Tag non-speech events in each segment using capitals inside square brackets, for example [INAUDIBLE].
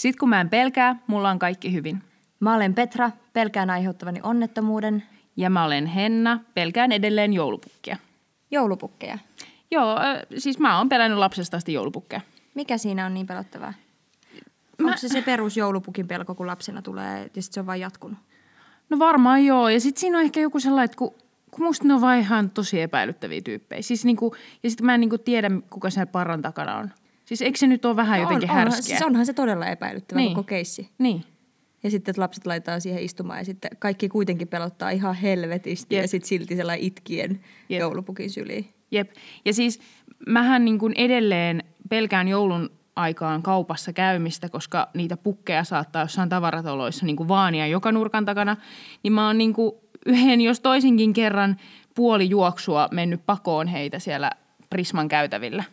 Sitten kun mä en pelkää, mulla on kaikki hyvin. Mä olen Petra, pelkään aiheuttavani onnettomuuden. Ja mä olen Henna, pelkään edelleen joulupukkia. Joulupukkeja. Joo, äh, siis mä oon pelännyt lapsesta asti joulupukkeja. Mikä siinä on niin pelottavaa? Mä... Onko se se perus joulupukin pelko, kun lapsena tulee ja sitten se on vain jatkunut? No varmaan joo. Ja sitten siinä on ehkä joku sellainen, että kun, kun musta ne on vaan ihan tosi epäilyttäviä tyyppejä. Siis niinku, ja sitten mä en niinku tiedä, kuka siellä parran takana on. Siis eikö se nyt ole vähän No jotenkin on, onhan, härskeä? siis onhan se todella epäilyttävä Niin. koko keissi. Niin. Ja sitten että lapset laitetaan siihen istumaan ja sitten kaikki kuitenkin pelottaa ihan helvetisti Jep. ja sitten silti sellainen itkien Jep. joulupukin syliin. Jep. Ja siis mähän niin kuin edelleen pelkään joulun aikaan kaupassa käymistä, koska niitä pukkeja saattaa jossain tavaratoloissa niin kuin vaania joka nurkan takana. Niin mä oon niin kuin yhden, jos toisinkin kerran puoli juoksua mennyt pakoon heitä siellä Prisman käytävillä.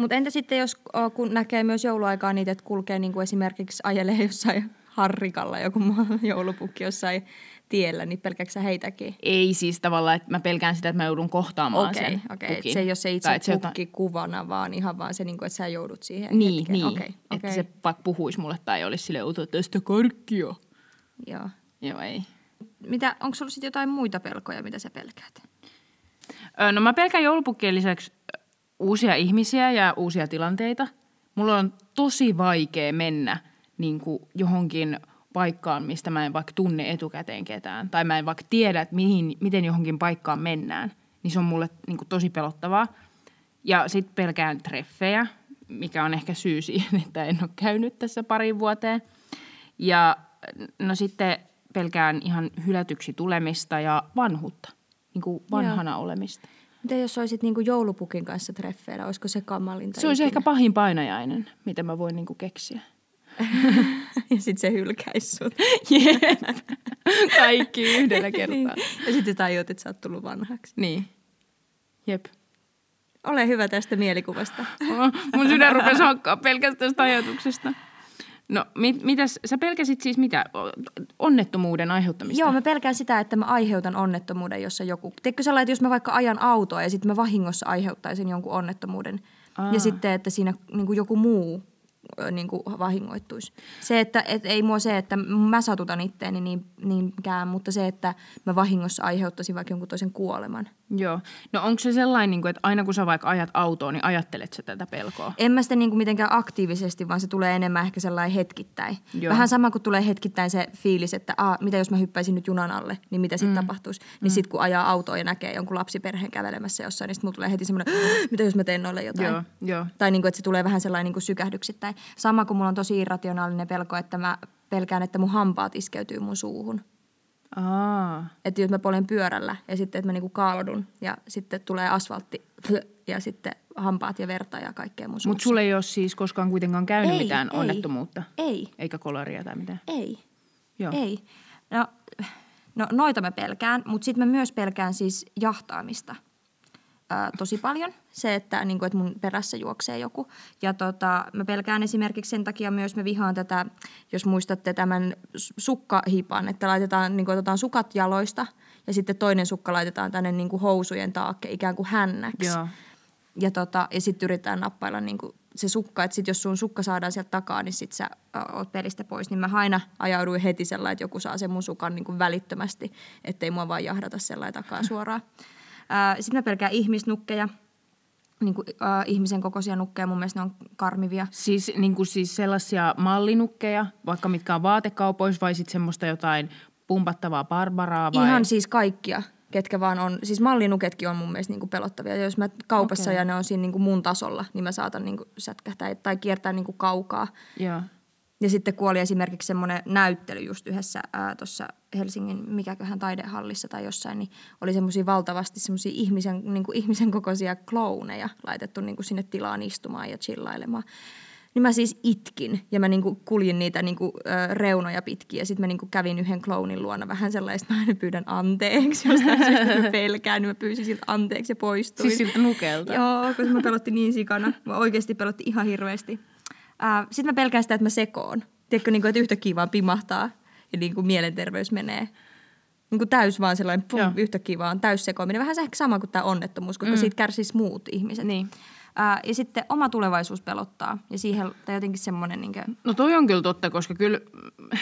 Mutta entä sitten, jos kun näkee myös jouluaikaa niitä, että kulkee niin kuin esimerkiksi ajelee jossain harrikalla joku [LAUGHS] joulupukki jossain tiellä, niin pelkääksä sä heitäkin? Ei siis tavallaan, että mä pelkään sitä, että mä joudun kohtaamaan Okei, sen okei. pukin. Se ei ole se itse että jotain- pukki kuvana, vaan ihan vaan se, niin kuin, että sä joudut siihen Niin, hetkeen. niin. Okei, että okei. se vaikka puhuisi mulle tai olisi sille ota tästä karkkia. Joo. Joo, ei. Mitä, onko sulla sitten jotain muita pelkoja, mitä sä pelkäät? No mä pelkään joulupukkien lisäksi uusia ihmisiä ja uusia tilanteita. Mulla on tosi vaikea mennä niin kuin johonkin paikkaan, mistä mä en vaikka tunne etukäteen ketään. Tai mä en vaikka tiedä, että mihin, miten johonkin paikkaan mennään. Niin se on mulle niin kuin tosi pelottavaa. Ja sitten pelkään treffejä, mikä on ehkä syy siihen, [LAUGHS] että en ole käynyt tässä parin vuoteen. Ja no sitten pelkään ihan hylätyksi tulemista ja vanhuutta, niin kuin vanhana olemista. Mitä jos olisit niin joulupukin kanssa treffeillä? Olisiko se kamalinta Se olisi ikinä? ehkä pahin painajainen, mitä mä voin niinku keksiä. [LAUGHS] ja sitten se hylkäisi sut. [LAUGHS] Jep. Kaikki yhdellä kertaa. niin. niin. Ja sitten tajut, että sä oot tullut vanhaksi. niin. Jep. Ole hyvä tästä mielikuvasta. Mun sydän rupesi hakkaa pelkästään tästä ajatuksesta. No, mit, mitäs, sä pelkäsit siis mitä? Onnettomuuden aiheuttamista? Joo, mä pelkään sitä, että mä aiheutan onnettomuuden, jossa joku... Tiedätkö sellainen, että jos mä vaikka ajan autoa ja sitten mä vahingossa aiheuttaisin jonkun onnettomuuden. Aa. Ja sitten, että siinä niin kuin joku muu niin kuin vahingoittuisi. Se, että et ei mua se, että mä satutan itteeni niin, niinkään, mutta se, että mä vahingossa aiheuttaisin vaikka jonkun toisen kuoleman. Joo. No onko se sellainen, niin kuin, että aina kun sä vaikka ajat autoon, niin ajattelet sä tätä pelkoa? En mä sitä niin kuin mitenkään aktiivisesti, vaan se tulee enemmän ehkä sellainen hetkittäin. Joo. Vähän sama kuin tulee hetkittäin se fiilis, että Aa, mitä jos mä hyppäisin nyt junan alle, niin mitä sitten mm. tapahtuisi. Niin sitten kun ajaa autoa ja näkee jonkun lapsiperheen kävelemässä jossain, niin sitten mulla tulee heti semmoinen, mitä jos mä teen noille jotain. Joo, joo. Tai niin kuin, että se tulee vähän sellainen niin kuin sykähdyksittäin. Sama kuin mulla on tosi irrationaalinen pelko, että mä pelkään, että mun hampaat iskeytyy mun suuhun. Aa. Että jos mä polen pyörällä ja sitten, että mä niinku kaadun ja sitten tulee asfaltti [CLEARS THROAT] ja sitten hampaat ja verta ja kaikkea mun suussa. Mutta sulle ei ole siis koskaan kuitenkaan käynyt Ei, mitään ei. onnettomuutta? Ei, Eikä kolaria tai mitään? ei. Joo. Ei. No, no noita mä pelkään, mutta sitten mä myös pelkään siis jahtaamista ää, tosi paljon. Se, että, niin kuin, että mun perässä juoksee joku. Ja tota, mä pelkään esimerkiksi sen takia myös, mä vihaan tätä, jos muistatte tämän sukkahipan, että laitetaan, niin kuin, otetaan sukat jaloista ja sitten toinen sukka laitetaan tänne niin kuin housujen taakke ikään kuin hännäksi. Joo. Ja, tota, ja sitten yritetään nappailla niinku se sukka, että sit jos sun sukka saadaan sieltä takaa, niin sit sä oot pelistä pois. Niin mä aina ajauduin heti sellainen, että joku saa sen mun sukan niinku välittömästi, ettei mua vaan jahdata sellainen takaa suoraan. Sitten mä pelkään ihmisnukkeja, niinku, äh, ihmisen kokoisia nukkeja, mun mielestä ne on karmivia. Siis, niin kuin siis sellaisia mallinukkeja, vaikka mitkä on vaatekaupoissa, vai sitten semmoista jotain pumpattavaa barbaraa? Vai? Ihan siis kaikkia, ketkä vaan on. Siis mallinuketkin on mun mielestä niinku pelottavia. Ja jos mä kaupassa okay. ja ne on siinä niinku mun tasolla, niin mä saatan niinku sätkähtää tai kiertää niinku kaukaa. Joo. Ja sitten kuoli esimerkiksi semmoinen näyttely just yhdessä tuossa Helsingin, mikäköhän taidehallissa tai jossain, niin oli semmoisia valtavasti semmoisia ihmisen, niin kuin ihmisen kokoisia klouneja laitettu niin kuin sinne tilaan istumaan ja chillailemaan. Niin mä siis itkin ja mä niinku kuljin niitä niinku, ö, reunoja pitkin ja sitten mä niinku kävin yhden clownin luona vähän sellaista, mä aina pyydän anteeksi syystä mä pelkään, niin mä pyysin siltä anteeksi ja poistuin. Siis siltä nukelta. Joo, koska mä pelotti niin sikana. Mä oikeasti pelotti ihan hirveästi. Sitten mä pelkään sitä, että mä sekoon. Tiedätkö, niin kuin, että yhtäkkiä vaan pimahtaa ja niin kuin mielenterveys menee. Niin kuin täys vaan sellainen, pum, Joo. yhtäkkiä vaan täys sekoaminen. Vähän se ehkä sama kuin tämä onnettomuus, koska Mm. siitä kärsisi muut ihmiset. Niin. Ää, ja sitten oma tulevaisuus pelottaa. Ja siihen tai jotenkin semmoinen... Niin kuin... No toi on kyllä totta, koska kyllä mm,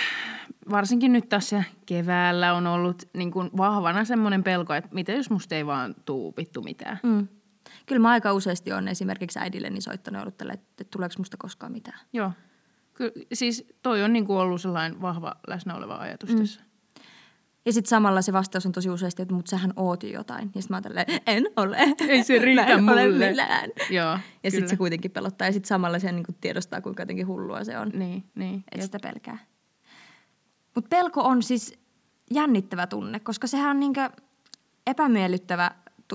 varsinkin nyt tässä keväällä on ollut niin kuin vahvana semmoinen pelko, että mitä jos musta ei vaan tuu vittu mitään. Mm. Kyllä mä aika useasti on esimerkiksi äidilleni soittanut ollut tälle, että tuleeko musta koskaan mitään. Joo. Kyllä, siis toi on niin kuin ollut sellainen vahva läsnä oleva ajatus mm. tässä. Ja sitten samalla se vastaus on tosi useasti, että mutta sähän oot jo jotain. Ja sitten mä oon tälleen, en ole. Ei se riitä [LAUGHS] mä en mulle. ole millään. Joo, Ja sitten se kuitenkin pelottaa. Ja sitten samalla se niin tiedostaa, kuinka jotenkin hullua se on. Niin, niin. Että sitä pelkää. Mutta pelko on siis jännittävä tunne, koska sehän on niinkö epämiellyttävä,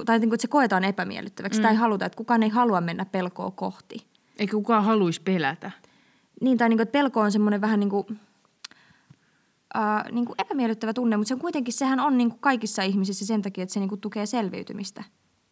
tai niinku, että se koetaan epämiellyttäväksi. Mm. Sitä ei haluta, että kukaan ei halua mennä pelkoa kohti. Eikä kukaan haluaisi pelätä. Niin, tai niinku, että pelko on semmoinen vähän niin kuin, äh, niinku epämiellyttävä tunne, mutta se on kuitenkin, sehän on niinku kaikissa ihmisissä sen takia, että se niinku tukee selviytymistä.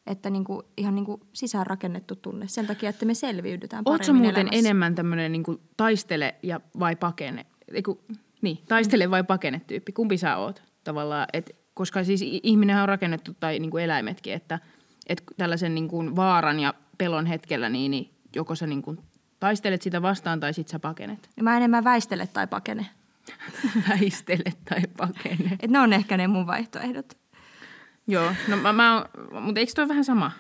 Että niinku, ihan niinku sisäänrakennettu tunne sen takia, että me selviydytään paremmin Oletko muuten elämässä. enemmän tämmöinen niin taistele ja vai pakene? Eiku, niin, taistele vai pakene tyyppi. Kumpi sä oot tavallaan? Et, koska siis ihminenhän on rakennettu, tai niin kuin eläimetkin, että et tällaisen niin kuin vaaran ja pelon hetkellä, niin, niin joko sä niin kuin taistelet sitä vastaan tai sit sä pakenet. Ja Mä enemmän väistele tai pakene. [LAUGHS] Väistele tai pakene. Et ne on ehkä ne mun vaihtoehdot. Joo, no mä, mä mutta eikö toi vähän sama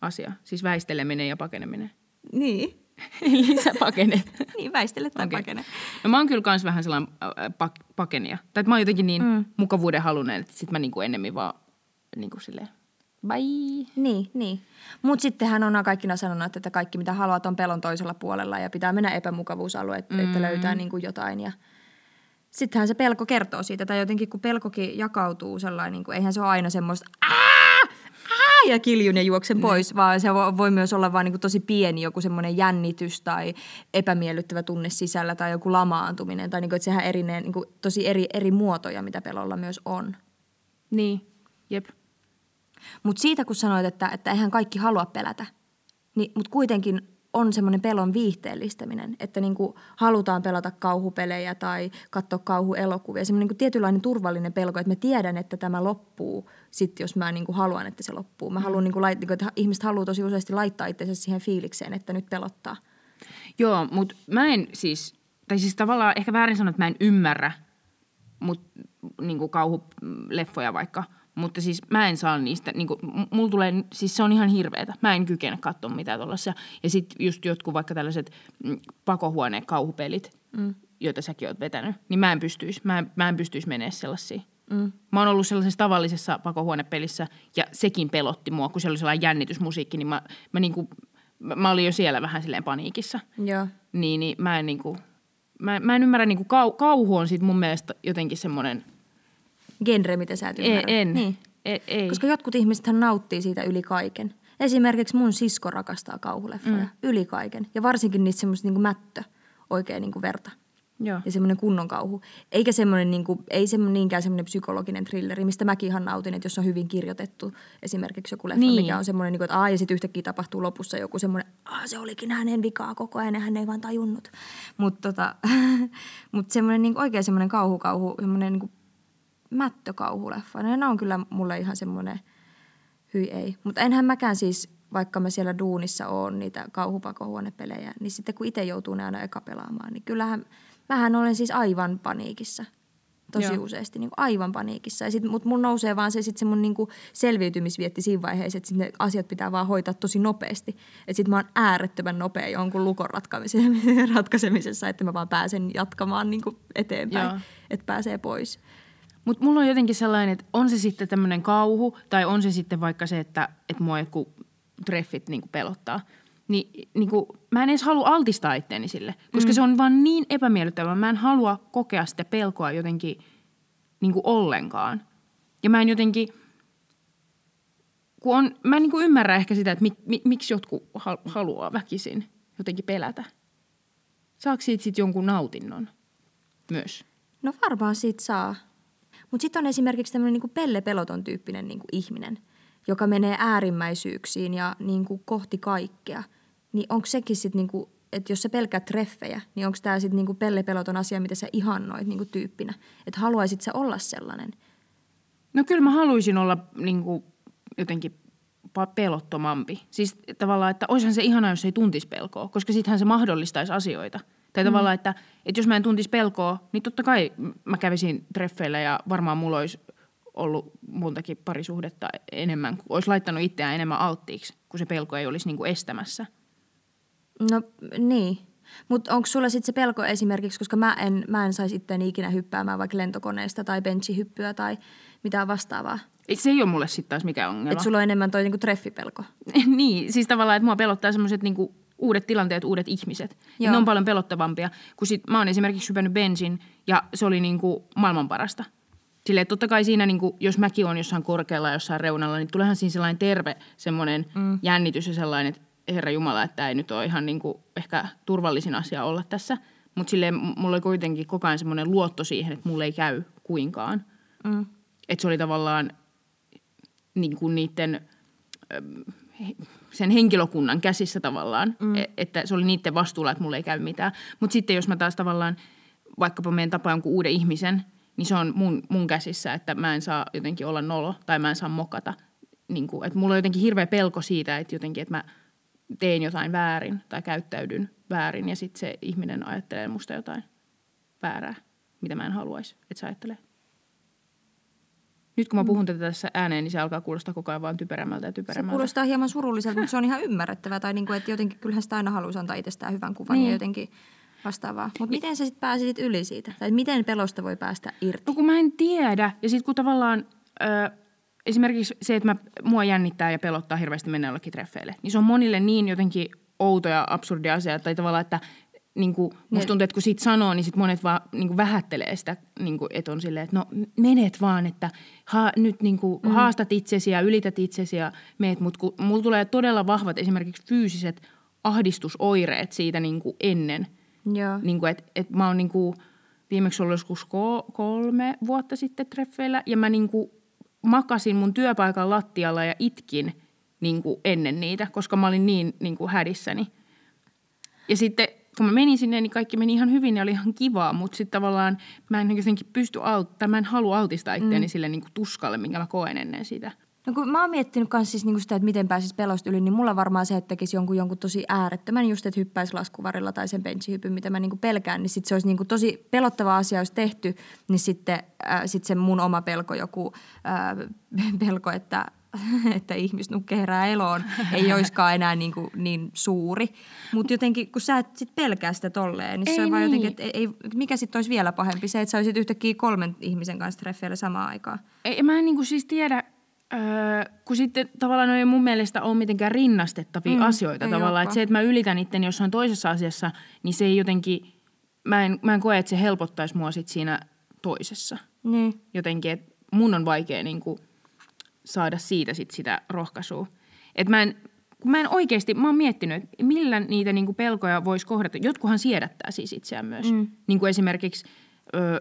asia? Siis väisteleminen ja pakeneminen. Niin. [LAUGHS] Eli sä pakenet. [LAUGHS] Niin, väistele tai okay. pakene. No mä oon kyllä kans vähän sellainen äh, pak, pakenia. Tai mä oon jotenkin niin mm. mukavuuden halunen, että sit mä niinku ennemmin vaan niinku silleen, bye. Niin, niin. Mutta sittenhän on kaikkina sanonut, että kaikki mitä haluat on pelon toisella puolella ja pitää mennä epämukavuusalueet, mm. että löytää niin kuin jotain. Ja sittenhän se pelko kertoo siitä, tai jotenkin kun pelkokin jakautuu sellainen, niin kuin, eihän se ole aina semmoista ja kiljun ja juoksen pois, vaan se voi, voi myös olla vaan niin kuin tosi pieni joku semmoinen jännitys tai epämiellyttävä tunne sisällä tai joku lamaantuminen. Tai niin kuin, että sehän erineen, niin kuin, tosi eri, eri muotoja, mitä pelolla myös on. Niin, jep. Mutta siitä kun sanoit, että, että eihän kaikki halua pelätä, niin, mutta kuitenkin on semmoinen pelon viihteellistäminen, että niinku halutaan pelata kauhupelejä tai katsoa kauhuelokuvia. Semmoinen niinku tietynlainen turvallinen pelko, että mä tiedän, että tämä loppuu sitten, jos mä niinku haluan, että se loppuu. Mä haluan, niinku, lait, niinku, että ihmiset haluaa tosi useasti laittaa itsensä siihen fiilikseen, että nyt pelottaa. Joo, mutta mä en siis, tai siis tavallaan ehkä väärin sanoa, että mä en ymmärrä mut, niinku kauhuleffoja vaikka, mutta siis mä en saa niistä, niinku, m- mulla tulee, siis se on ihan hirveetä. Mä en kykene katsoa mitään tuollaisia. Ja sitten just jotkut vaikka tällaiset mm, pakohuoneen kauhupelit, mm. joita säkin oot vetänyt, niin mä en pystyisi, mä en, mä en pystyisi menemään sellaisiin. Mm. Mä oon ollut sellaisessa tavallisessa pakohuonepelissä ja sekin pelotti mua, kun se oli sellainen jännitysmusiikki, niin mä, mä, niinku, mä, mä olin jo siellä vähän silleen paniikissa. Joo. Niin, niin mä en niinku, mä, mä en ymmärrä niinku kau, kauhu on sit mun mielestä jotenkin semmoinen, Genre, mitä sä et ei, ymmärrä. en, Niin. ei, ei. Koska jotkut ihmiset nauttii siitä yli kaiken. Esimerkiksi mun sisko rakastaa kauhuleffoja mm. yli kaiken. Ja varsinkin niitä semmoista niinku mättö, oikein niinku verta. Joo. Ja semmoinen kunnon kauhu. Eikä semmoinen, niinku, ei semmoinen niinkään semmoinen psykologinen thrilleri, mistä mäkin ihan nautin, että jos on hyvin kirjoitettu esimerkiksi joku leffa, Niin. niin. mikä on semmoinen, niinku, että aa, ja sitten yhtäkkiä tapahtuu lopussa joku semmoinen, aa, se olikin hänen vikaa koko ajan ja hän ei vaan tajunnut. Mutta tota, [LAUGHS] mut semmoinen niinku, oikein semmoinen kauhukauhu, semmoinen niinku, mättökauhuleffa. Ne on kyllä mulle ihan semmoinen, hyi ei. Mutta enhän mäkään siis, vaikka mä siellä duunissa oon niitä kauhupakohuonepelejä, niin sitten kun itse joutuu ne aina eka pelaamaan, niin kyllähän mähän olen siis aivan paniikissa. Tosi Joo. useasti, niin aivan paniikissa. Ja sit, mut mun nousee vaan se, sit se mun niinku selviytymisvietti siinä vaiheessa, että sit ne asiat pitää vaan hoitaa tosi nopeasti. Että sit mä oon äärettömän nopea jonkun lukon ratkaisemisessa, [LAUGHS] ratkaisemisessa että mä vaan pääsen jatkamaan niinku eteenpäin, Joo. että pääsee pois. Mutta mulla on jotenkin sellainen, että on se sitten tämmöinen kauhu, tai on se sitten vaikka se, että, että mua joku treffit niin pelottaa. Niin, niin kuin, mä en edes halua altistaa itteeni sille, koska mm. se on vaan niin epämiellyttävää. Mä en halua kokea sitä pelkoa jotenkin niin kuin ollenkaan. Ja mä en jotenkin, kun on, mä en niin kuin ymmärrä ehkä sitä, että mik, mik, miksi jotkut hal- haluaa väkisin jotenkin pelätä. Saako siitä sitten jonkun nautinnon myös? No varmaan siitä saa. Mutta sitten on esimerkiksi tämmöinen niinku Pelle Peloton tyyppinen niinku ihminen, joka menee äärimmäisyyksiin ja niinku kohti kaikkea. Niin onko sekin sitten, niinku, että jos sä pelkäät treffejä, niin onko tämä sitten niinku Pelle Peloton asia, mitä sä ihannoit niinku tyyppinä? Että haluaisit sä olla sellainen? No kyllä mä haluaisin olla niin kuin, jotenkin pelottomampi. Siis tavallaan, että olisihan se ihanaa, jos ei tuntisi pelkoa, koska sittenhän se mahdollistaisi asioita. Tai mm. tavallaan, että, että jos mä en tuntisi pelkoa, niin totta kai mä kävisin treffeillä ja varmaan mulla olisi ollut montakin parisuhdetta enemmän, olisi laittanut itseään enemmän alttiiksi, kun se pelko ei olisi niin kuin estämässä. No niin. Mutta onko sulla sitten se pelko esimerkiksi, koska mä en, mä en saisi itseäni ikinä hyppäämään vaikka lentokoneesta tai benchihyppyä tai mitään vastaavaa. Se ei ole mulle sitten taas mikään ongelma. Että sulla on enemmän toi niinku treffipelko. [LAUGHS] niin, siis tavallaan, että mua pelottaa semmoiset niinku uudet tilanteet, uudet ihmiset. Ja ne on paljon pelottavampia, kun sit mä oon esimerkiksi hypännyt bensin ja se oli niinku maailman parasta. Silleen, totta kai siinä, niinku, jos mäkin on jossain korkealla jossain reunalla, niin tulehan siinä sellainen terve semmoinen mm. jännitys ja sellainen, että Herra Jumala, että tämä ei nyt ole ihan niinku ehkä turvallisin asia olla tässä. Mutta silleen mulla oli kuitenkin koko ajan semmoinen luotto siihen, että mulle ei käy kuinkaan. Mm. Että se oli tavallaan niin kuin niiden, sen henkilökunnan käsissä tavallaan, mm. E, että se oli niiden vastuulla, että mulle ei käy mitään. Mutta sitten jos mä taas tavallaan vaikkapa meidän tapa jonkun uuden ihmisen, niin se on mun, mun käsissä, että mä en saa jotenkin olla nolo tai mä en saa mokata. Niin kuin, että mulla on jotenkin hirveä pelko siitä, että jotenkin, että mä teen jotain väärin tai käyttäydyn väärin ja sitten se ihminen ajattelee musta jotain väärää, mitä mä en haluaisi, että se ajattelee. Nyt kun mä puhun tätä tässä ääneen, niin se alkaa kuulostaa koko ajan vaan typerämmältä ja typerämmältä. Se kuulostaa hieman surulliselta, mutta se on ihan [LAUGHS] ymmärrettävää. Tai niin kuin, että jotenkin kyllähän sitä aina haluaisi antaa itsestään hyvän kuvan niin. ja jotenkin vastaavaa. Mutta miten sä sitten pääsit yli siitä? Tai miten pelosta voi päästä irti? No kun mä en tiedä. Ja sitten kun tavallaan... Ö, esimerkiksi se, että mä, mua jännittää ja pelottaa hirveästi mennä jollekin treffeille, niin se on monille niin jotenkin outo ja absurdi asia, tai tavallaan, että niin kuin, musta tuntuu, että kun siitä sanoo, niin sit monet vaan niin kuin vähättelee sitä, niin kuin, että on silleen, että no menet vaan, että ha, nyt niin kuin, mm. haastat itsesi ja ylität itsesi ja meet. Mutta kun mulla tulee todella vahvat esimerkiksi fyysiset ahdistusoireet siitä niin kuin ennen. Joo. Niin kuin, että, että mä oon niin kuin, viimeksi ollut joskus kolme vuotta sitten treffeillä ja mä niin kuin, makasin mun työpaikan lattialla ja itkin niin kuin ennen niitä, koska mä olin niin, niin kuin hädissäni. Ja sitten kun mä menin sinne, niin kaikki meni ihan hyvin ja oli ihan kivaa, mutta sitten tavallaan mä en jotenkin pysty, tai mä en halua altistaa itseäni mm. sille niin kuin tuskalle, minkä mä koen ennen sitä. No kun mä oon miettinyt myös siis niinku sitä, että miten pääsisi pelosta yli, niin mulla varmaan se, että tekisi jonkun, jonkun tosi äärettömän just, että hyppäisi laskuvarilla tai sen benchihypyn, mitä mä niinku pelkään, niin sitten se olisi niinku tosi pelottava asia, olisi tehty, niin sitten äh, sit se mun oma pelko, joku äh, [LAUGHS] pelko, että [LAUGHS] että ihmisnukke herää eloon, ei olisikaan enää niin, kuin, niin suuri. Mutta jotenkin, kun sä et sit pelkää sitä tolleen, niin ei se on niin. vaan jotenkin, että ei, mikä sitten olisi vielä pahempi? Se, että sä olisit yhtäkkiä kolmen ihmisen kanssa treffeillä samaan aikaan. Ei, mä en niin kuin siis tiedä, Öö, kun sitten tavallaan ne ei mun mielestä ole mitenkään rinnastettavia mm, asioita tavallaan. Että se, että mä ylitän itteni jossain toisessa asiassa, niin se ei jotenkin, mä en, mä en koe, että se helpottaisi mua sit siinä toisessa. Niin. Jotenkin, että mun on vaikea niin kuin – saada siitä sit sitä rohkaisua. Et mä en, kun mä en oikeasti, mä oon miettinyt, että millä niitä niinku pelkoja voisi kohdata. Jotkuhan siedättää siis itseään myös. Mm. Niin kuin esimerkiksi, ö,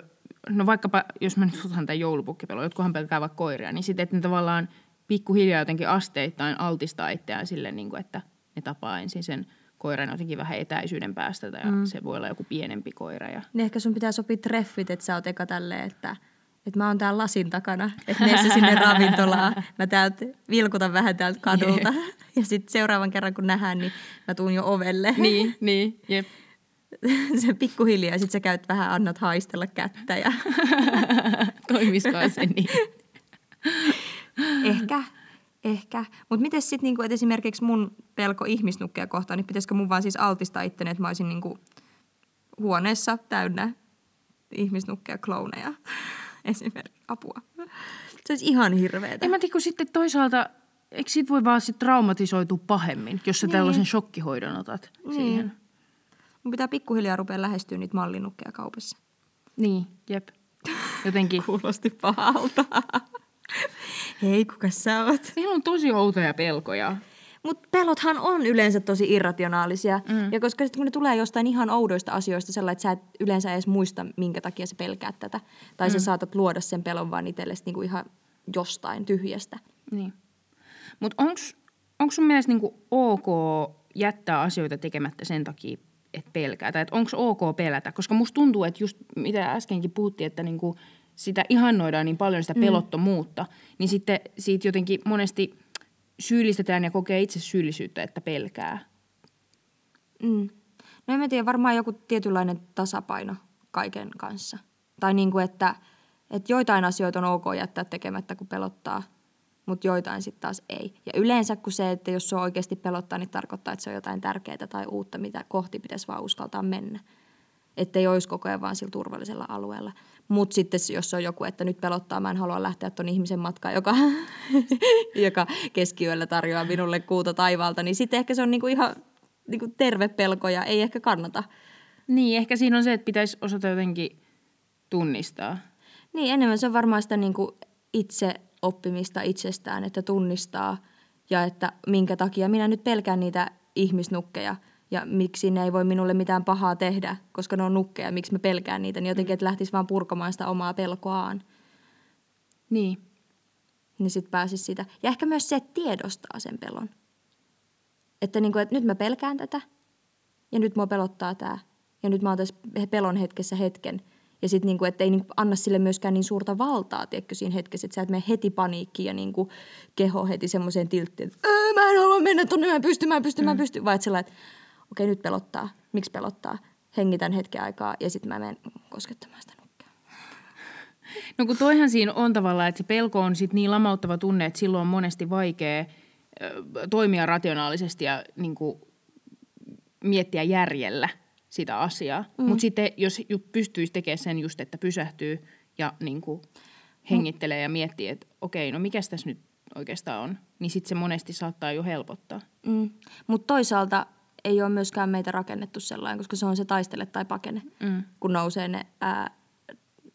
no vaikkapa, jos mä nyt otan tämän joulupukkipelon, jotkuhan pelkää vaikka koiria, niin sitten, että ne tavallaan pikkuhiljaa jotenkin asteittain altistaa itseään sille, niin kuin, että ne tapaa ensin sen koiran jotenkin vähän etäisyyden päästä ja mm. se voi olla joku pienempi koira. Ja... Niin ehkä sun pitää sopia treffit, että sä oot eka tälleen, että – että mä oon täällä lasin takana, että mene sinne ravintolaan. Mä täältä vilkutan vähän täältä kadulta. Ja sitten seuraavan kerran kun nähdään, niin mä tuun jo ovelle. Niin, niin, jep. se pikkuhiljaa, sitten sä käyt vähän, annat haistella kättä. Ja... [LAUGHS] Toimisikohan se niin? ehkä, ehkä. Mutta miten sitten, niinku, esimerkiksi mun pelko ihmisnukkeja kohtaan, niin pitäisikö mun vaan siis altistaa itteni, että mä olisin niinku huoneessa täynnä ihmisnukkeja, klouneja? [LAUGHS] esimerkiksi apua. Se olisi ihan hirveetä. En mä tiedä, kun sitten toisaalta, eikö sit voi vaan sit traumatisoitua pahemmin, jos sä niin. tällaisen shokkihoidon otat niin. siihen? Mun pitää pikkuhiljaa rupea lähestyä niitä mallinukkeja kaupassa. Niin, jep. Jotenkin. [LAUGHS] Kuulosti pahalta. [LAUGHS] Hei, kuka sä oot? Meillä on tosi outoja pelkoja. Mutta pelothan on yleensä tosi irrationaalisia. Mm. Ja koska sitten kun ne tulee jostain ihan oudoista asioista sellainen, että sä et yleensä edes muista, minkä takia sä pelkäät tätä. Tai mm. sä saatat luoda sen pelon vaan itsellesi niinku ihan jostain tyhjästä. Niin. Mutta onko sun mielestä niinku ok jättää asioita tekemättä sen takia, että pelkää? Tai onko ok pelätä? Koska musta tuntuu, että just mitä äskenkin puhuttiin, että niinku sitä ihannoidaan niin paljon sitä mm. pelottomuutta, mm. niin sitten siitä jotenkin monesti – syyllistetään ja kokee itse syyllisyyttä, että pelkää. Mm. No en tiedä, varmaan joku tietynlainen tasapaino kaiken kanssa. Tai niin kuin, että, että joitain asioita on ok jättää tekemättä, kun pelottaa, mutta joitain sitten taas ei. Ja yleensä kun se, että jos se oikeasti pelottaa, niin tarkoittaa, että se on jotain tärkeää tai uutta, mitä kohti pitäisi vaan uskaltaa mennä. Että ei olisi koko ajan vaan sillä turvallisella alueella. Mutta sitten jos on joku, että nyt pelottaa, mä en halua lähteä tuon ihmisen matkaan, joka, [LAUGHS] joka keskiyöllä tarjoaa minulle kuuta taivaalta, niin sitten ehkä se on niinku ihan niinku terve pelko ja ei ehkä kannata. Niin, ehkä siinä on se, että pitäisi osata jotenkin tunnistaa. Niin, enemmän se on varmaan sitä niinku itse oppimista itsestään, että tunnistaa ja että minkä takia minä nyt pelkään niitä ihmisnukkeja ja miksi ne ei voi minulle mitään pahaa tehdä, koska ne on nukkeja, miksi mä pelkään niitä, niin jotenkin, että lähtisi vaan purkamaan sitä omaa pelkoaan. Niin. Niin sitten pääsisi sitä. Ja ehkä myös se, että tiedostaa sen pelon. Että, niin kuin, että nyt mä pelkään tätä ja nyt mua pelottaa tämä. Ja nyt mä oon tässä pelon hetkessä hetken. Ja sitten niin että ei niin kuin, anna sille myöskään niin suurta valtaa, tiedätkö, siinä hetkessä, että sä et mene heti paniikkiin ja niin kuin, keho heti semmoiseen tilttiin, että mä en halua mennä tonne, mä en pysty, mä en pysty, mm. mä en pysty. Vai että sellainen, että okei nyt pelottaa, miksi pelottaa, hengitän hetken aikaa ja sitten mä menen koskettamaan sitä nukkea. No kun toihan siinä on tavallaan, että se pelko on sit niin lamauttava tunne, että silloin on monesti vaikea toimia rationaalisesti ja niin kuin, miettiä järjellä sitä asiaa. Mm. Mutta sitten jos pystyisi tekemään sen just, että pysähtyy ja niin kuin, hengittelee ja miettii, että okei, no mikä tässä nyt oikeastaan on, niin sitten se monesti saattaa jo helpottaa. Mm. Mutta toisaalta ei ole myöskään meitä rakennettu sellainen, koska se on se taistele tai pakene, mm. kun nousee ne ää,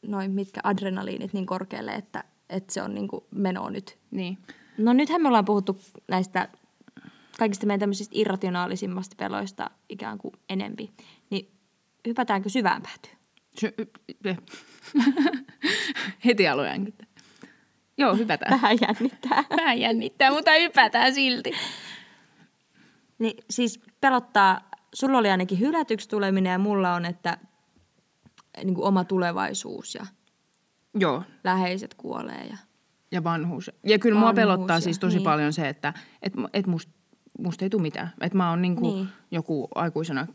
noin mitkä adrenaliinit niin korkealle, että, että se on niin kuin meno nyt. Niin. No nythän me ollaan puhuttu näistä kaikista meidän tämmöisistä irrationaalisimmasta peloista ikään kuin enempi. Niin hypätäänkö syvään päätyyn? [LAUGHS] Heti aloin jännittää. Joo, hypätään. Vähän jännittää. Vähän jännittää, mutta hypätään silti. Niin siis pelottaa, sulla oli ainakin hylätyksi tuleminen ja mulla on, että niin kuin oma tulevaisuus ja Joo. läheiset kuolee. Ja, ja vanhuus. Ja kyllä vanhuus mua pelottaa ja, siis tosi niin. paljon se, että et, et musta musta ei tule mitään. Että mä oon niinku niin. joku aikuisena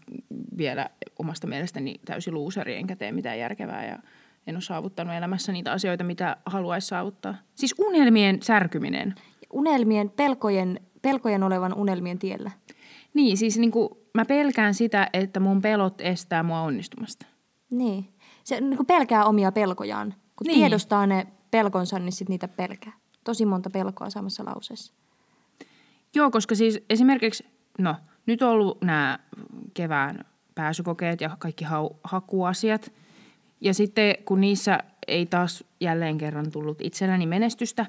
vielä omasta mielestäni täysin luuseri, enkä tee mitään järkevää ja en ole saavuttanut elämässä niitä asioita, mitä haluaisi saavuttaa. Siis unelmien särkyminen. Unelmien, pelkojen, pelkojen olevan unelmien tiellä. Niin, siis niin kuin mä pelkään sitä, että mun pelot estää mua onnistumasta. Niin. Se niin kuin pelkää omia pelkojaan. Kun niin. tiedostaa ne pelkonsa, niin sit niitä pelkää. Tosi monta pelkoa samassa lauseessa. Joo, koska siis esimerkiksi, no nyt on ollut nämä kevään pääsykokeet ja kaikki hau, hakuasiat. Ja sitten kun niissä ei taas jälleen kerran tullut itselläni menestystä,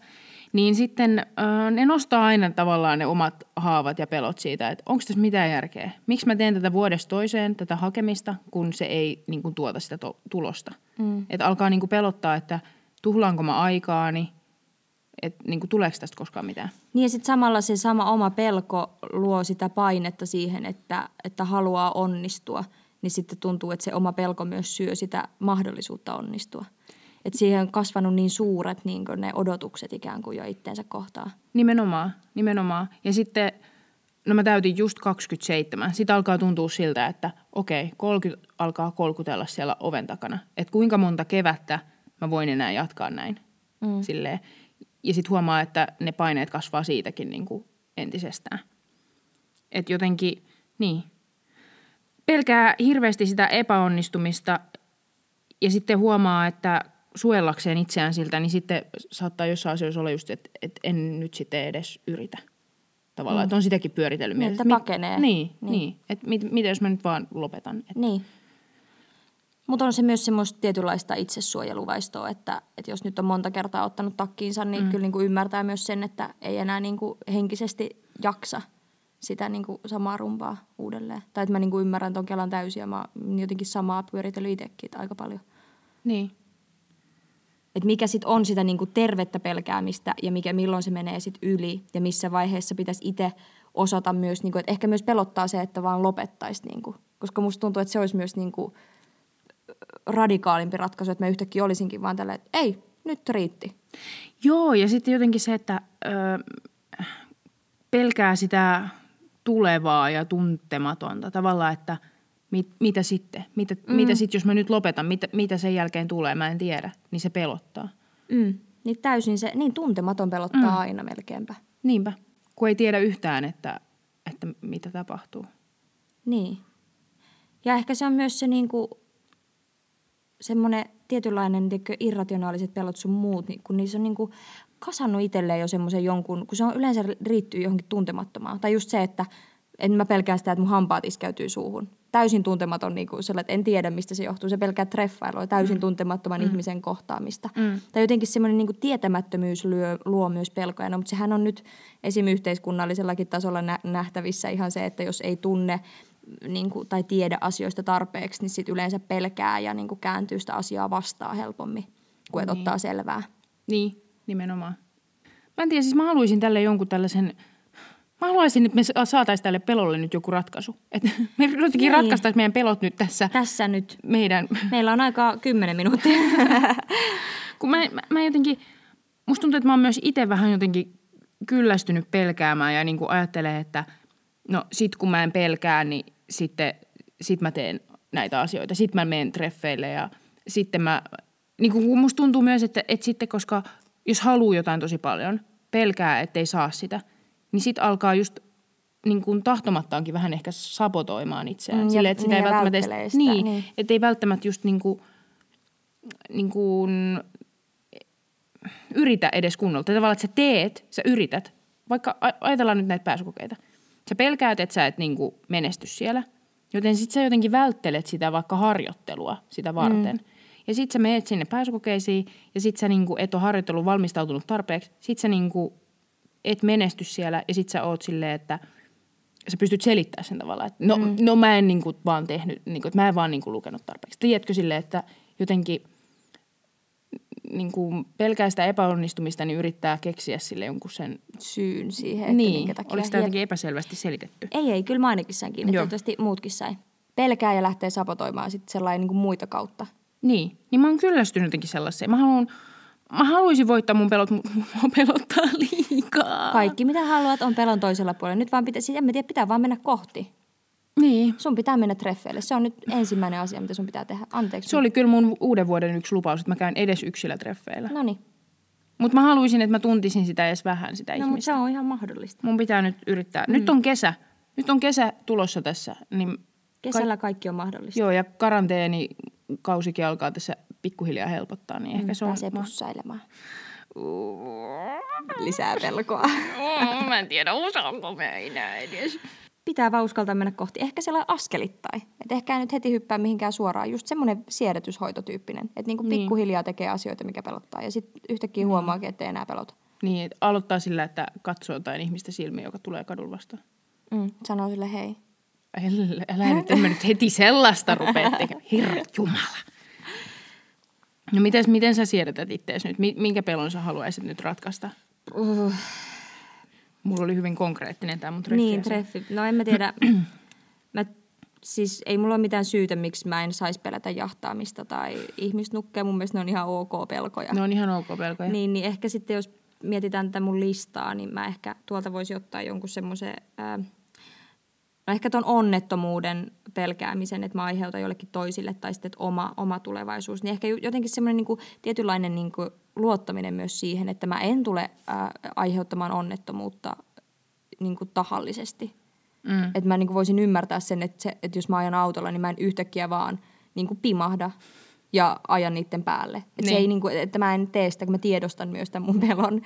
niin sitten äh, ne nostaa aina tavallaan ne omat haavat ja pelot siitä, että onko tässä mitään järkeä. Miksi mä teen tätä vuodesta toiseen, tätä hakemista, kun se ei niin kuin, tuota sitä to- tulosta. Mm. Että alkaa niin kuin, pelottaa, että tuhlaanko mä aikaani, että niin kuin, tuleeko tästä koskaan mitään. Niin ja sitten samalla se sama oma pelko luo sitä painetta siihen, että, että haluaa onnistua. Niin sitten tuntuu, että se oma pelko myös syö sitä mahdollisuutta onnistua. Että siihen on kasvanut niin suuret niin ne odotukset ikään kuin jo itteensä kohtaa. Nimenomaan, nimenomaan. Ja sitten, no mä täytin just 27. Sitten alkaa tuntua siltä, että okei, 30 alkaa kolkutella siellä oven takana. Että kuinka monta kevättä mä voin enää jatkaa näin. Mm. Silleen. Ja sitten huomaa, että ne paineet kasvaa siitäkin niin kuin entisestään. Että jotenkin, niin. Pelkää hirveästi sitä epäonnistumista ja sitten huomaa, että suojellakseen itseään siltä, niin sitten saattaa jossain asioissa olla just, että, että en nyt sitten edes yritä. Tavallaan, mm. että on sitäkin pyöritellyt niin, Että pakenee. Niin, niin. niin. että mit, mitä jos mä nyt vaan lopetan. Että. Niin. Mutta on se myös semmoista tietynlaista itsesuojeluvaistoa, että, että jos nyt on monta kertaa ottanut takkiinsa, niin mm. kyllä niin kuin ymmärtää myös sen, että ei enää niin kuin henkisesti jaksa sitä niin kuin samaa rumpaa uudelleen. Tai että mä niin kuin ymmärrän ton Kelan täysin ja mä jotenkin samaa pyöritellyt itsekin aika paljon. Niin. Että mikä sitten on sitä niin kuin tervettä pelkäämistä ja mikä, milloin se menee sitten yli ja missä vaiheessa pitäisi itse osata myös, niin kuin, että ehkä myös pelottaa se, että vaan lopettaisi. Niin kuin, koska musta tuntuu, että se olisi myös niin kuin, radikaalimpi ratkaisu, että mä yhtäkkiä olisinkin vaan tällä, että ei, nyt riitti. Joo, ja sitten jotenkin se, että ö, pelkää sitä tulevaa ja tuntematonta. Tavallaan, että mit, mitä sitten? Mitä, mm. mitä sitten, jos mä nyt lopetan? Mitä, mitä sen jälkeen tulee? Mä en tiedä. Niin se pelottaa. Mm. Niin täysin se, niin tuntematon pelottaa mm. aina melkeinpä. Niinpä. Kun ei tiedä yhtään, että, että mitä tapahtuu. Niin. Ja ehkä se on myös se niinku, semmoinen tietynlainen tiedätkö, irrationaaliset pelot sun muut, niin kun niissä on niinku kasannut itselleen jo semmoisen jonkun, kun se on yleensä riittyy johonkin tuntemattomaan. Tai just se, että en mä pelkää sitä, että mun hampaat iskäytyy suuhun. Täysin tuntematon, niin kuin että en tiedä, mistä se johtuu. Se pelkää treffailua, täysin mm. tuntemattoman mm. ihmisen kohtaamista. Mm. Tai jotenkin semmoinen niin tietämättömyys lyö, luo myös pelkoja. No, mutta sehän on nyt esim. yhteiskunnallisellakin tasolla nä- nähtävissä ihan se, että jos ei tunne niin kuin, tai tiedä asioista tarpeeksi, niin sitten yleensä pelkää ja niin kuin kääntyy sitä asiaa vastaan helpommin, kuin niin. ottaa selvää. Niin, nimenomaan. Mä en tiedä, siis mä haluaisin tälle jonkun tällaisen, mä haluaisin, että me saataisiin tälle pelolle nyt joku ratkaisu. Että [LAUGHS] me jotenkin niin. ratkaistaisiin meidän pelot nyt tässä. Tässä nyt. Meidän. Meillä on aika kymmenen minuuttia. [LAUGHS] Kun mä, mä, mä jotenkin, musta tuntuu, että mä oon myös itse vähän jotenkin kyllästynyt pelkäämään ja niin kuin ajattelee, että no sit kun mä en pelkää, niin sitten sit mä teen näitä asioita. Sitten mä menen treffeille ja sitten mä, niin kuin musta tuntuu myös, että, että sitten koska jos haluaa jotain tosi paljon, pelkää, ettei saa sitä, niin sitten alkaa just niin kuin tahtomattaankin vähän ehkä sabotoimaan itseään. Mm, Sille, että sitä niin, ei välttämättä edes, sitä, niin, niin. Että ei välttämättä just niin kuin, niin kuin, yritä edes kunnolla. Tavallaan, että sä teet, sä yrität. Vaikka ajatellaan nyt näitä pääsykokeita. Sä pelkäät, että sä et niin kuin menesty siellä. Joten sitten sä jotenkin välttelet sitä vaikka harjoittelua sitä varten. Mm. Ja sit sä meet sinne pääsykokeisiin ja sit sä niinku et ole harjoittelun valmistautunut tarpeeksi. Sit sä niinku et menesty siellä ja sit sä oot silleen, että sä pystyt selittämään sen tavalla. Että no, mm. no mä en niinku vaan tehnyt, niinku, että mä en vaan niinku lukenut tarpeeksi. Tiedätkö silleen, että jotenkin niin kuin pelkää sitä epäonnistumista, niin yrittää keksiä sille jonkun sen syyn siihen, että niin. minkä takia. Oliko sitä jotenkin epäselvästi selitetty? Ei, ei, kyllä mä ainakin sain kiinni. Toivottavasti muutkin sai. Pelkää ja lähtee sabotoimaan sitten sellainen niin kuin muita kautta. Niin, niin mä oon kyllästynyt jotenkin sellaiseen. Mä haluan, mä haluaisin voittaa mun pelot, mua pelottaa liikaa. Kaikki mitä haluat on pelon toisella puolella. Nyt vaan pitää, siis en mä tiedä, pitää vaan mennä kohti. Niin. Sun pitää mennä treffeille. Se on nyt ensimmäinen asia, mitä sun pitää tehdä. Anteeksi. Se oli kyllä mun uuden vuoden yksi lupaus, että mä käyn edes yksillä treffeillä. No niin. Mutta mä haluaisin, että mä tuntisin sitä edes vähän, sitä no, ihmistä. mutta se on ihan mahdollista. Mun pitää nyt yrittää. Mm. Nyt on kesä. Nyt on kesä tulossa tässä. Niin Kesällä kaikki on mahdollista. Joo, ja karanteeni kausikin alkaa tässä pikkuhiljaa helpottaa, niin ehkä mm, se on... Pääsee pussailemaan. Lisää pelkoa. mä en tiedä, osaanko mä enää edes. Pitää vaan uskaltaa mennä kohti. Ehkä sellainen askelittain. Et ehkä nyt heti hyppää mihinkään suoraan. Just semmoinen siedätyshoitotyyppinen. Että niinku niin. pikkuhiljaa tekee asioita, mikä pelottaa. Ja sitten yhtäkkiä niin. huomaakin, että ei enää pelota. Niin, että aloittaa sillä, että katsoo jotain ihmistä silmiä, joka tulee kadulla vastaan. Mm, sanoo sille hei. Älä, älä nyt, en mä nyt heti sellaista rupea tekemään. [LAUGHS] Herra Jumala. No miten, miten sä siedätät itseäsi nyt? Minkä pelon sä haluaisit nyt ratkaista? Uh. Mulla oli hyvin konkreettinen tämä mun treffi. Niin, treffi. No en mä tiedä. [CLEARS THROAT] mä, siis ei mulla ole mitään syytä, miksi mä en saisi pelätä jahtaamista tai ihmisnukkeja. Mun mielestä ne on ihan ok pelkoja. Ne on ihan ok pelkoja. Niin, niin ehkä sitten jos mietitään tätä mun listaa, niin mä ehkä tuolta voisi ottaa jonkun semmoisen... No ehkä tuon onnettomuuden pelkäämisen, että mä aiheutan jollekin toisille tai sitten oma, oma tulevaisuus. Niin ehkä jotenkin semmoinen niin kuin, tietynlainen niin kuin, luottaminen myös siihen, että mä en tule ää, aiheuttamaan onnettomuutta niin kuin, tahallisesti. Mm. Että mä niin kuin, voisin ymmärtää sen, että, se, että jos mä ajan autolla, niin mä en yhtäkkiä vaan niin kuin, pimahda ja ajan niiden päälle. Että, niin. se ei, niin kuin, että mä en tee sitä, kun mä tiedostan myös tämän mun pelon.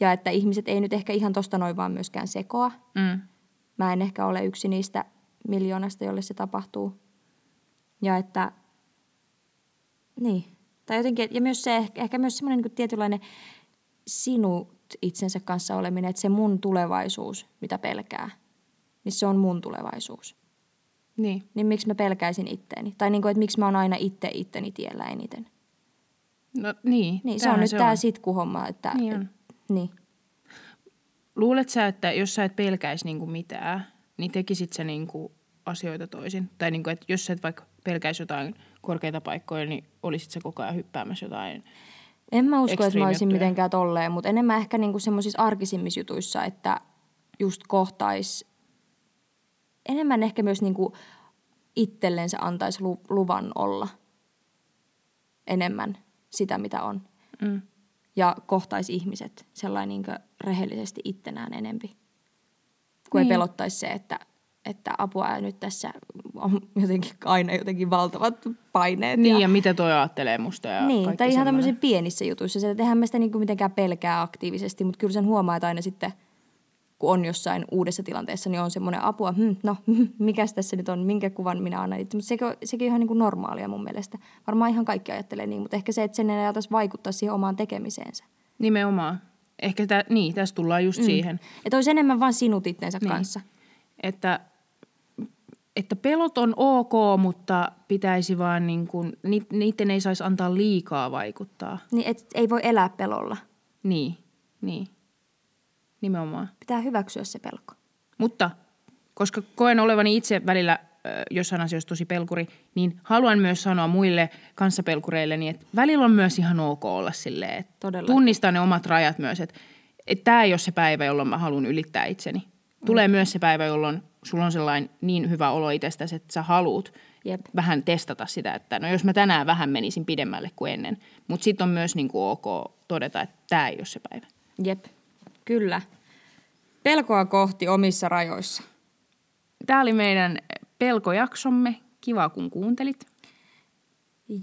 Ja että ihmiset ei nyt ehkä ihan tosta noin vaan myöskään sekoa. Mm mä en ehkä ole yksi niistä miljoonasta, jolle se tapahtuu. Ja että, niin. Tai jotenkin, ja myös se, ehkä myös semmoinen niin tietynlainen sinut itsensä kanssa oleminen, että se mun tulevaisuus, mitä pelkää, niin se on mun tulevaisuus. Niin. Niin miksi mä pelkäisin itteeni? Tai niin kuin, että miksi mä oon aina itse itteni tiellä eniten? No niin. Niin, se on nyt tämä sitkuhomma, että... Niin on. Et, niin. Luulet sä, että jos sä et pelkäisi niinku mitään, niin tekisit sä niinku asioita toisin? Tai niinku, että jos sä et vaikka pelkäisi jotain korkeita paikkoja, niin olisit sä koko ajan hyppäämässä jotain En mä usko, että mä olisin mitenkään tolleen, mutta enemmän ehkä niinku semmoisissa arkisimmissa jutuissa, että just kohtais enemmän ehkä myös niinku itsellensä antaisi lu- luvan olla enemmän sitä, mitä on. Mm. Ja kohtaisi ihmiset sellainen niinku rehellisesti ittenään enempi. Kun Niin. ei pelottaisi se, että, että apua nyt tässä on jotenkin aina jotenkin valtavat paineet. Niin, ja, ja mitä toi ajattelee musta ja niin, tai ihan tämmöisissä pienissä jutuissa. Se, että eihän mä sitä niinku mitenkään pelkää aktiivisesti, mutta kyllä sen huomaa, että aina sitten, kun on jossain uudessa tilanteessa, niin on semmoinen apua, hm, no mikäs tässä nyt on, minkä kuvan minä annan itse. Mutta sekin on, sekin on ihan niinku normaalia mun mielestä. Varmaan ihan kaikki ajattelee niin, mutta ehkä se, että sen ei ajataisi vaikuttaa siihen omaan tekemiseensä. Nimenomaan. Ehkä tä, niin, tässä tullaan just mm. siihen, Että olisi enemmän vain sinut itsensä Niin. kanssa. että, että pelot on ok, mutta pitäisi vaan niin kuin, ni, niiden ei saisi antaa liikaa vaikuttaa. Niin, et ei voi elää pelolla. Niin, niin. Nimenomaan. Pitää hyväksyä se pelko. Mutta koska koen olevani itse välillä jossain asioissa tosi pelkuri, niin haluan myös sanoa muille kanssapelkureilleni, että välillä on myös ihan ok olla silleen, että Todella. tunnistaa ne omat rajat myös, että, että tämä ei ole se päivä, jolloin mä haluan ylittää itseni. Tulee Mm. myös se päivä, jolloin sulla on sellainen niin hyvä olo itsestäsi, että sä haluut Jep. vähän testata sitä, että no jos mä tänään vähän menisin pidemmälle kuin ennen. Mutta sitten on myös niin kuin ok todeta, että tämä ei ole se päivä. Jep, kyllä. Pelkoa kohti omissa rajoissa. Tämä oli meidän pelkojaksomme. Kiva, kun kuuntelit.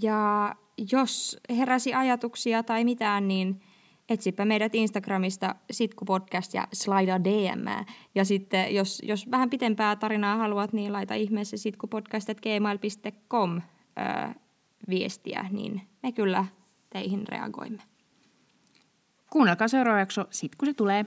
Ja jos heräsi ajatuksia tai mitään, niin etsipä meidät Instagramista Sitku Podcast ja slaida DM. Ja sitten jos, jos vähän pitempää tarinaa haluat, niin laita ihmeessä sitkupodcast.gmail.com öö, viestiä, niin me kyllä teihin reagoimme. Kuunnelkaa seuraava jakso, sit kun se tulee.